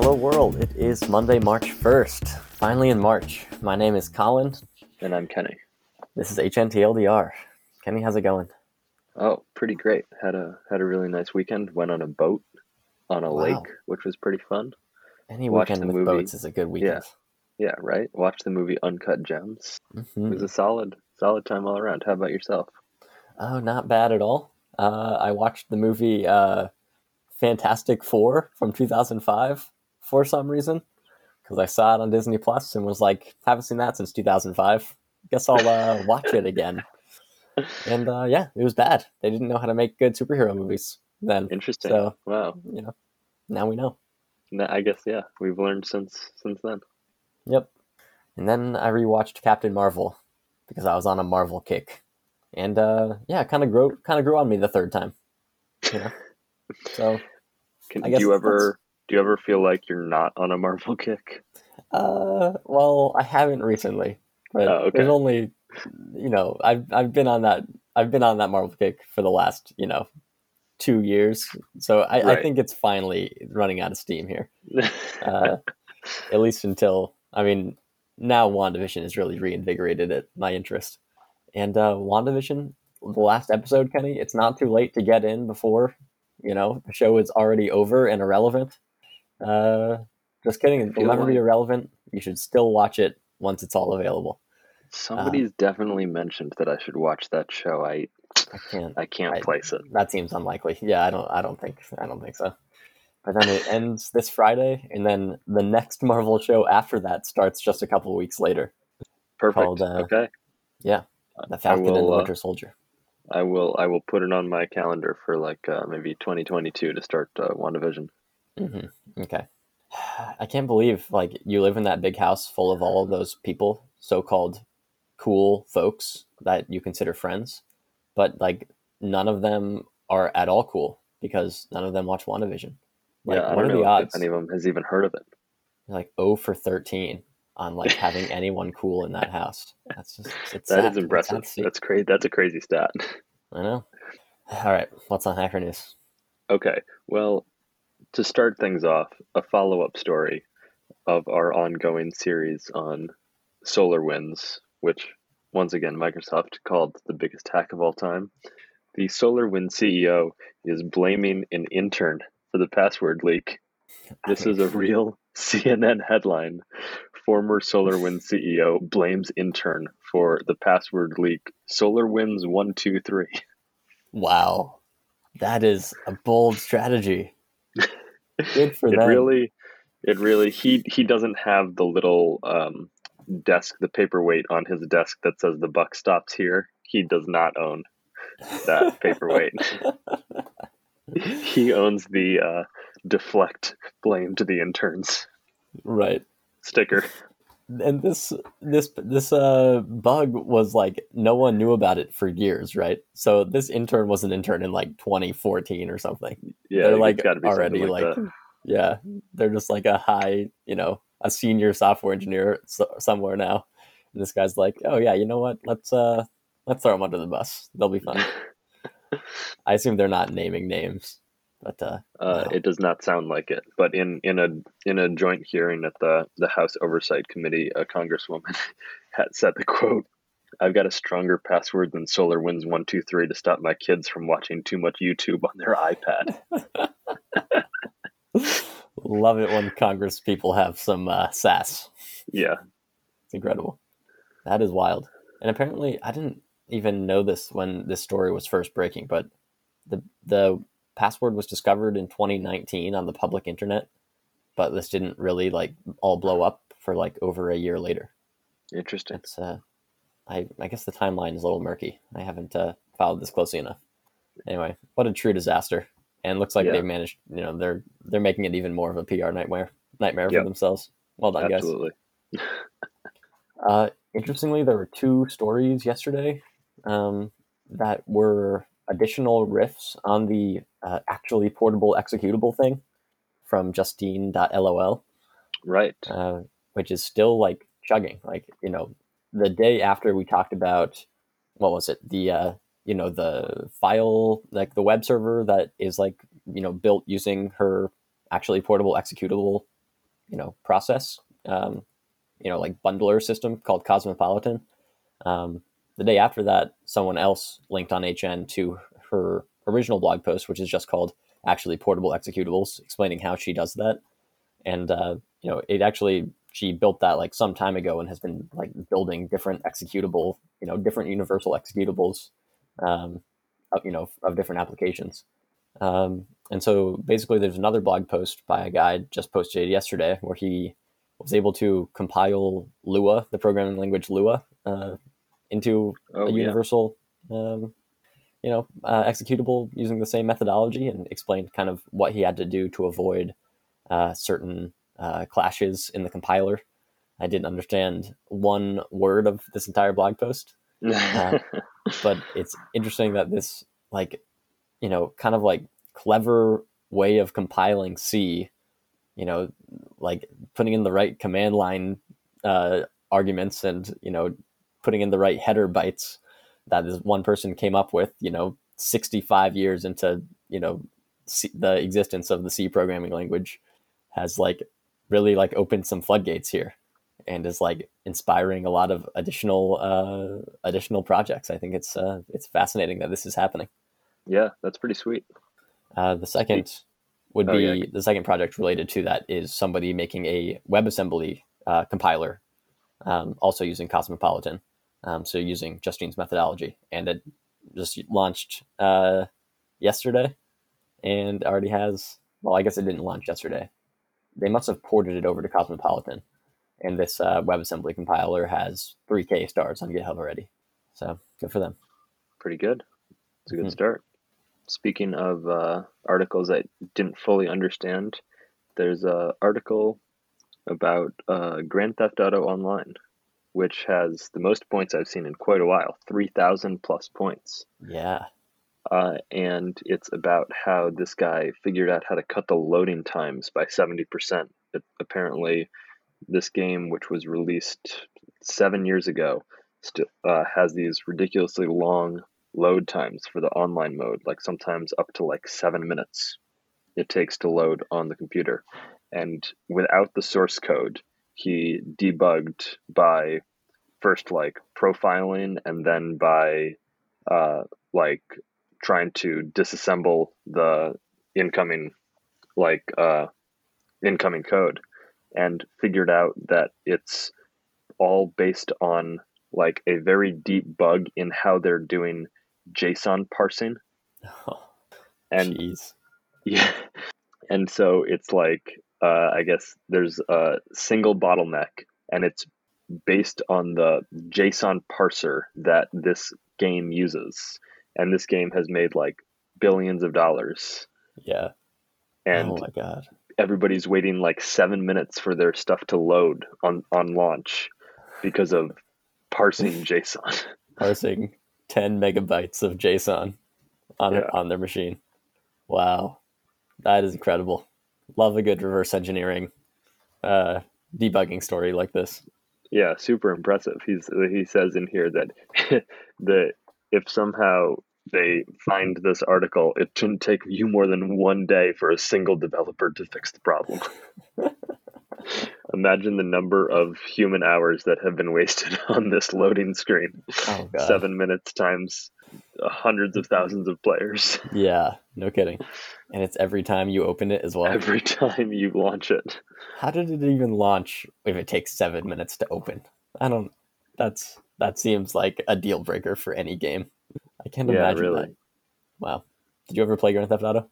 Hello, world. It is Monday, March 1st. Finally in March. My name is Colin. And I'm Kenny. This is HNTLDR. Kenny, how's it going? Oh, pretty great. Had a had a really nice weekend. Went on a boat on a Wow. lake, which was pretty fun. Any Watched weekend the with movie. boats is a good weekend. Yeah, yeah right. Watched the movie Uncut Gems. It hmm was a solid solid time all around. How about yourself? Oh, not bad at all. Uh, I watched the movie uh, Fantastic Four from 2005 for some reason because I saw it on Disney Plus and was like, haven't seen that since 2005. Guess I'll uh, watch it again. And uh, yeah, it was bad. They didn't know how to make good superhero movies then. Interesting. So wow. you know, now we know. I guess yeah, we've learned since since then. Yep. And then I rewatched Captain Marvel because I was on a Marvel kick, and uh, yeah, kind of grew kind of grew on me the third time. You know, so Ken, do you ever do you ever feel like you're not on a Marvel kick? uh, well, I haven't recently, but Oh, okay. there's only you know I've I've been on that I've been on that Marvel kick for the last you know two years, so I, I think it's finally running out of steam here. uh, at least until I mean now WandaVision has really reinvigorated it, my interest. And uh, WandaVision, the last episode, Kenny, it's not too late to get in before you know the show is already over and irrelevant. Uh, just kidding, it'll never be irrelevant. You should still watch it once it's all available. Somebody's definitely mentioned that I should watch that show. I I can't. I can't I- place it. That seems unlikely. Yeah, I don't. I don't think. I don't think so. But then it ends this Friday, and then the next Marvel show after that starts just a couple weeks later. Perfect. called, uh, okay. Yeah, the Falcon and the will, uh, Winter Soldier. I will I will put it on my calendar for like uh, maybe 2022 to start uh, WandaVision. hmm Okay. I can't believe like you live in that big house full of all of those people, so-called cool folks that you consider friends, but like none of them are at all cool because none of them watch WandaVision. Like, yeah, I what don't are know the if odds? any of them has even heard of it. like 0 for 13 on like having anyone cool in that house. That's just it's That sad. is impressive. That's crazy. That's a crazy stat. I know. All right, what's on Hacker News? Okay. Well, to start things off, a follow-up story of our ongoing series on SolarWinds, which once again Microsoft called the biggest hack of all time. The SolarWind CEO is blaming an intern for the password leak. This is a real CNN headline. Former SolarWinds CEO blames intern for the password leak. SolarWinds one two three. Wow, that is a bold strategy. Good for really, it really. He he doesn't have the little um, desk, the paperweight on his desk that says the buck stops here. He does not own that paperweight. he owns the uh, deflect blame to the interns right. sticker. And this this this uh bug was like no one knew about it for years, right? So this intern was an intern in like 2014 or something. Yeah, They're like gotta be something already like, that. yeah, they're just like a high, you know, a senior software engineer so, somewhere now. And this guy's like, "Oh yeah, you know what? Let's uh let's throw them under the bus. They'll be fine." I assume they're not naming names, but uh Uh. It does not sound like it, but in, in a in a joint hearing at the the House Oversight Committee, a congresswoman had said the quote, "I've got a stronger password than SolarWinds one two three to stop my kids from watching too much YouTube on their iPad." love it when Congress people have some uh, sass. Yeah, It's incredible. That is wild. And apparently, I didn't even know this when this story was first breaking, but the the password was discovered in 2019 on the public internet, but this didn't really like all blow up for like over a year later. interesting. It's uh, I I guess the timeline is a little murky. I haven't uh, followed this closely enough. Anyway, what a true disaster! And looks like Yeah. they've managed. You know, they're they're making it even more of a PR nightmare nightmare Yep. for themselves. Well done, guys. Absolutely. Uh, interestingly, there were two stories yesterday um, that were additional riffs on the uh, actually portable executable thing from Justine.lol, Right. uh, which is still like chugging. Like, you know, the day after we talked about, what was it? The, uh, you know, the file, like the web server that is like, you know, built using her actually portable executable you know process, um, you know like bundler system called Cosmopolitan. Um, the day after that, someone else linked on HN to her original blog post, which is just called actually portable executables, explaining how she does that. And uh, you know, it actually she built that like some time ago and has been like building different executable, you know, different universal executables, um, you know, of different applications. Um, and so basically, there's another blog post by a guy just posted yesterday where he was able to compile Lua, the programming language Lua, uh, into Oh, a yeah. universal, um, you know, uh, executable using the same methodology, and explained kind of what he had to do to avoid uh, certain uh, clashes in the compiler. I didn't understand one word of this entire blog post, but it's interesting that this like you know kind of like clever way of compiling c you know like putting in the right command line uh, arguments and you know putting in the right header bytes that this one person came up with you know 65 years into you know C, the existence of the c programming language has like really like opened some floodgates here and is like inspiring a lot of additional uh, additional projects. I think it's uh, it's fascinating that this is happening. yeah, that's pretty sweet. Uh, the second would Oh, be yeah. the second project related to that is somebody making a WebAssembly uh, compiler, um, also using Cosmopolitan, um, so using Justine's methodology, and it just launched uh, yesterday, and already has. Well, I guess it didn't launch yesterday. They must have ported it over to Cosmopolitan, and this uh, WebAssembly compiler has 3K stars on GitHub already. So good for them. Pretty good. It's a good Mhm. start. Speaking of uh, articles I didn't fully understand, there's a article about uh, Grand Theft Auto Online, which has the most points I've seen in quite a while, three thousand plus points. Yeah. Uh, and it's about how this guy figured out how to cut the loading times by 70%. It, apparently, this game, which was released seven years ago, still uh, has these ridiculously long load times for the online mode, like sometimes up to like seven minutes it takes to load on the computer. And without the source code, he debugged by first like profiling and then by uh, like trying to disassemble the incoming like uh, incoming code and figured out that it's all based on like a very deep bug in how they're doing JSON parsing and Jeez. yeah and so it's like uh, I guess there's a single bottleneck and it's based on the JSON parser that this game uses and this game has made like billions of dollars Yeah. and oh my god. everybody's waiting like seven minutes for their stuff to load on on launch because of parsing JSON. Parsing 10 megabytes of JSON on Yeah. on their machine. Wow. That is incredible. Love a good reverse engineering uh, debugging story like this. yeah, super impressive. He's he says in here that that if somehow they find this article, it shouldn't take you more than one day for a single developer to fix the problem. Imagine the number of human hours that have been wasted on this loading screen. Oh god. Seven minutes times hundreds of thousands of players Yeah, no kidding. And it's every time you open it as well. every time you launch it. How did it even launch if it takes seven minutes to open? I don't. That's that seems like a deal breaker for any game. I can't Yeah, imagine really. that. Wow. Did you ever play Grand Theft Auto?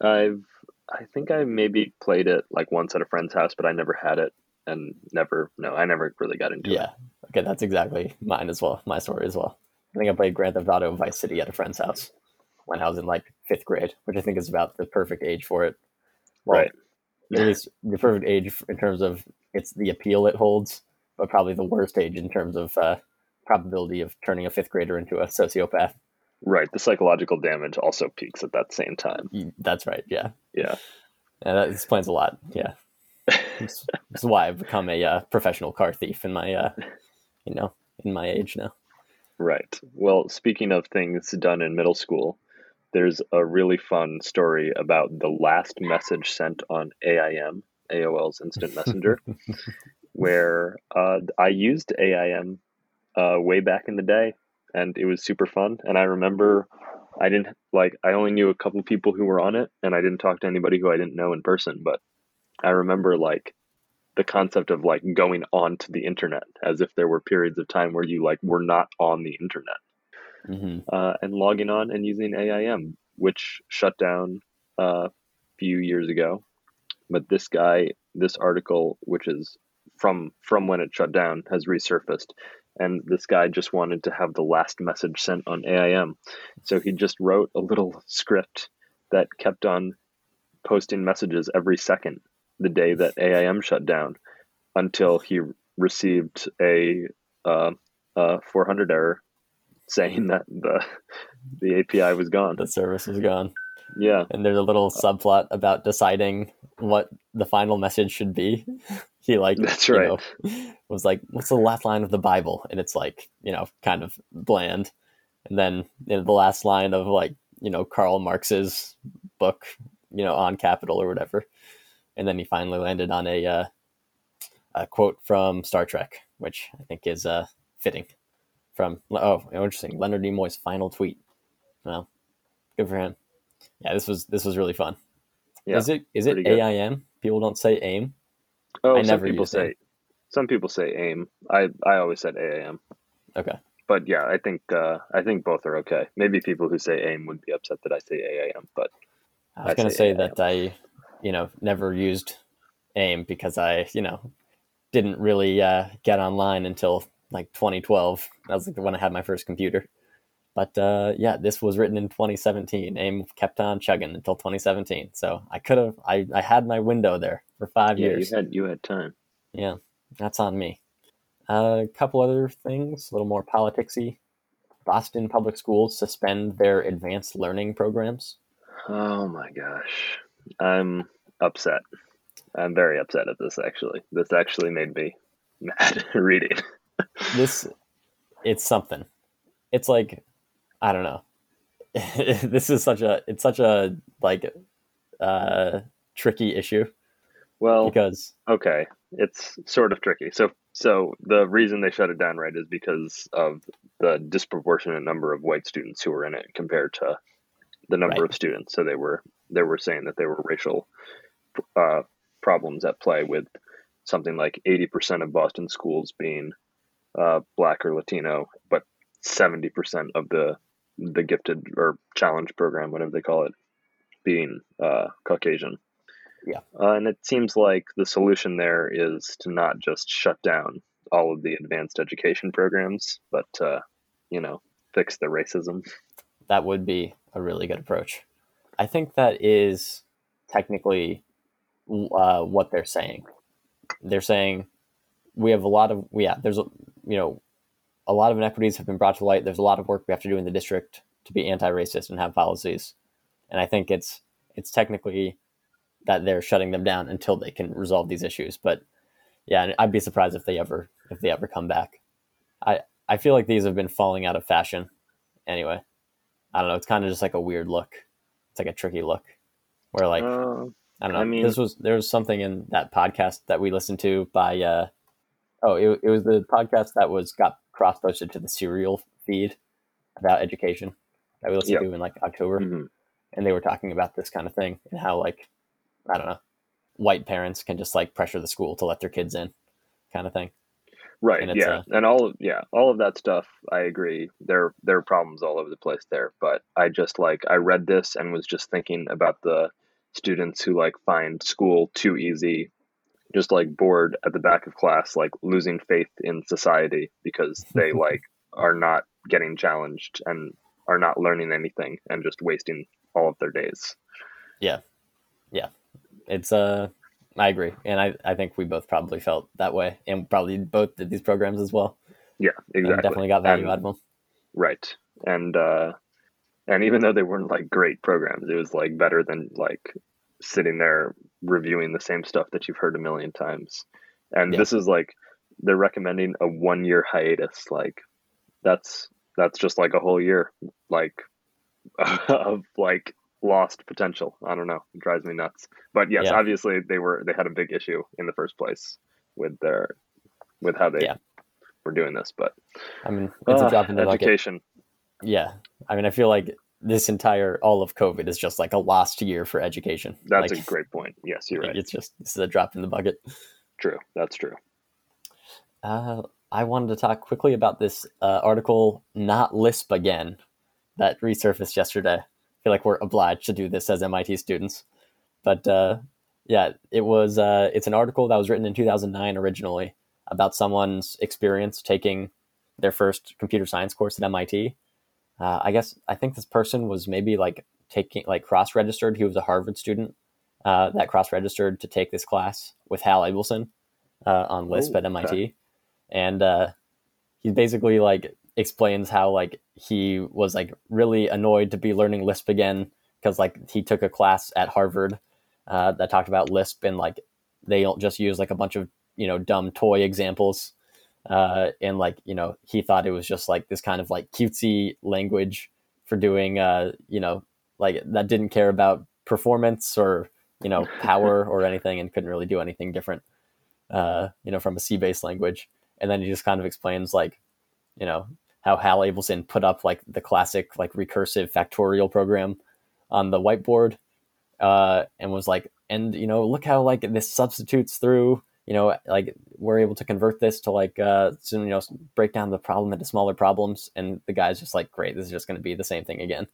I've I think I maybe played it like once at a friend's house, but I never had it and never no, I never really got into it. Yeah. Okay, that's exactly mine as well. My story as well. I think I played Grand Theft Auto Vice City at a friend's house when I was in like fifth grade, which I think is about the perfect age for it. Well, Right. At least the perfect age in terms of it's the appeal it holds, but probably the worst age in terms of uh, probability of turning a fifth grader into a sociopath. Right. The psychological damage also peaks at that same time. That's right. Yeah. Yeah. Yeah, that explains a lot. Yeah. Is why I've become a uh, professional car thief in my, uh, you know, in my age now. Right. Well, speaking of things done in middle school, there's a really fun story about the last message sent on AIM, AOL's Instant Messenger, where uh, I used AIM uh, way back in the day, and it was super fun. And I remember I didn't like I only knew a couple people who were on it, and I didn't talk to anybody who I didn't know in person. But I remember like the concept of like going on to the internet as if there were periods of time where you like were not on the internet. Hmm uh, and logging on and using AIM, which shut down uh, a few years ago. But this guy, this article, which is from from when it shut down, has resurfaced, and this guy just wanted to have the last message sent on AIM, so he just wrote a little script that kept on posting messages every second the day that AIM shut down until he received a uh, uh, 400 error saying that the the API was gone. The service was gone. Yeah, And there's a little subplot about deciding what the final message should be. he like That's you right. know, was like, "What's the last line of the Bible?" And it's like you know, kind of bland. And then you know, the last line of like you know Karl Marx's book, you know, on capital or whatever. And then he finally landed on a uh, a quote from Star Trek, which I think is uh, fitting. From oh, interesting, Leonard Nimoy's final tweet. Well, good for him. Yeah, this was this was really fun. Yeah, is it is it good. AIM? People don't say AIM. Oh, I some people say AIM. some people say AIM. I I always said AIM. Okay. But yeah, I think uh, I think both are okay. Maybe people who say AIM would be upset that I say AIM, but I was I gonna say say that I, you know, never used AIM because I, you know, didn't really uh, get online until like 2012. That was like when I had my first computer. But uh, yeah, this was written in 2017. AIM kept on chugging until 2017. So I could have, I, I had my window there for five yeah, years. you had you had time. Yeah, that's on me. Uh, a couple other things, a little more politicsy. Boston Public Schools suspend their advanced learning programs. Oh my gosh, I'm upset. I'm very upset at this. Actually, this actually made me mad reading. This, it's something. It's like, I don't know. this is such a, it's such a like, uh, tricky issue Well, because okay, it's sort of tricky. So, so the reason they shut it down, right, is because of the disproportionate number of white students who were in it compared to the number Right. of students. So they were they were saying that there were racial uh, problems at play with something like eighty percent of Boston schools being uh, black or Latino, but seventy percent of the the gifted or challenge program, whatever they call it, being uh, Caucasian. Yeah. Uh, and it seems like the solution there is to not just shut down all of the advanced education programs, but uh, you know, fix the racism. that would be a really good approach. I think that is technically uh, what they're saying. They're saying we have a lot of yeah. There's a you know a lot of inequities have been brought to light. There's a lot of work we have to do in the district to be anti-racist and have policies. And I think it's it's technically that they're shutting them down until they can resolve these issues. But yeah, I'd be surprised if they ever if they ever come back. I I feel like these have been falling out of fashion anyway. I don't know. It's kind of just like a weird look. Like a tricky look, where like Uh, I don't know. I mean- this was there was something in that podcast that we listened to by uh oh it, it was the podcast that was got cross posted to the serial feed about education that we listened Yep. to in like October, mhm. and they were talking about this kind of thing and how like I don't know, white parents can just like pressure the school to let their kids in, kind of thing. Right. And yeah. uh, and all of yeah, all of that stuff. I agree. There there are problems all over the place there, but I just like I read this and was just thinking about the students who like find school too easy, just like bored at the back of class, like losing faith in society because they like are not getting challenged and are not learning anything and just wasting all of their days. Yeah. Yeah. It's uh I agree, and I I think we both probably felt that way, and probably both did these programs as well. Yeah, And exactly. definitely got value And- out of them. Right. And uh and even though they weren't like great programs, it was like better than like sitting there reviewing the same stuff that you've heard a million times. And Yeah. this is like they're recommending a 1 year hiatus like that's that's just like a whole year like of like lost potential. I don't know. It drives me nuts. But yes, Yeah. obviously they were they had a big issue in the first place with their with how they Yeah. were doing this. But I mean, it's a ah, drop in the bucket. education. Yeah, I mean, I feel like this entire all of COVID is just like a lost year for education. That's like, a great point. Yes, you're right. It's just this is a drop in the bucket. True. That's true. Uh, I wanted to talk quickly about this uh, article, "Not Lisp Again," that resurfaced yesterday. I feel like we're obliged to do this as MIT students, but uh, yeah, it was. Uh, it's an article that was written in 2009 originally about someone's experience taking their first computer science course at MIT. Uh, I guess I think this person was maybe like taking like cross registered. He was a Harvard student uh, that cross registered to take this class with Hal Abelson uh, on Lisp Oh, at MIT, okay. and uh, he basically like explains how like he was like really annoyed to be learning Lisp again because like he took a class at Harvard uh, that talked about Lisp and like they don't just use like a bunch of you know dumb toy examples. Uh, and like you know he thought it was just like this kind of like cutesy language for doing uh, you know like that didn't care about performance or you know power or anything and couldn't really do anything different uh, you know from a C-based language. And then he just kind of explains like you know how Hal Abelson put up like the classic like recursive factorial program on the whiteboard uh, and was like and you know look how like this substitutes through you know like we're able to convert this to like uh so, you know break down the problem into smaller problems. And the guy's just like great this is just going to be the same thing again.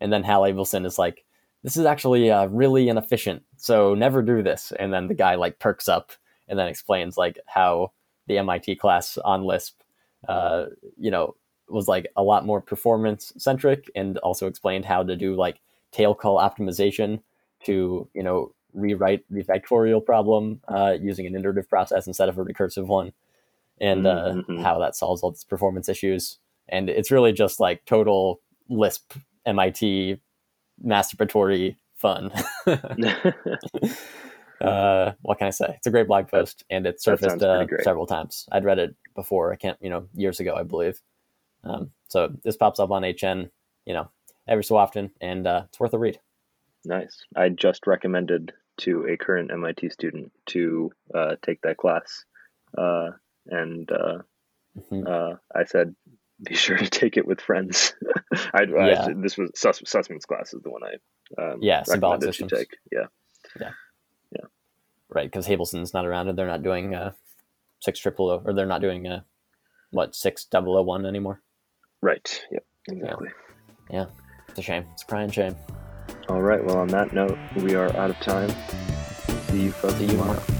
And then hal abelson is like this is actually uh, really inefficient so never do this. And then the guy like perks up and then explains like how the mit class on lisp uh you know was like a lot more performance centric and also explained how to do like tail call optimization to you know rewrite the factorial problem uh, using an iterative process instead of a recursive one, and uh, Mhm. how that solves all these performance issues. And it's really just like total Lisp MIT masturbatory fun. uh, what can I say? It's a great blog post, and it surfaced uh, several times. I'd read it before. I can't, you know, years ago, I believe. Um, so this pops up on HN, you know, every so often, and uh, it's worth a read. nice. I just recommended to a current MIT student to uh, take that class, uh, and uh, Mhm. uh, I said, "Be sure to take it with friends." I, Yeah. I this was Suss, Sussman's class is the one I um, Yeah, symbolic recommended she systems. take. Yeah, right? Because Abelson's not around, and they're not doing uh, six triple O, or they're not doing uh, what six double O one anymore. right. Yep, exactly. Yeah. It's a shame. It's a crying shame. All right. Well, on that note, we are out of time. See you folks See you tomorrow. tomorrow.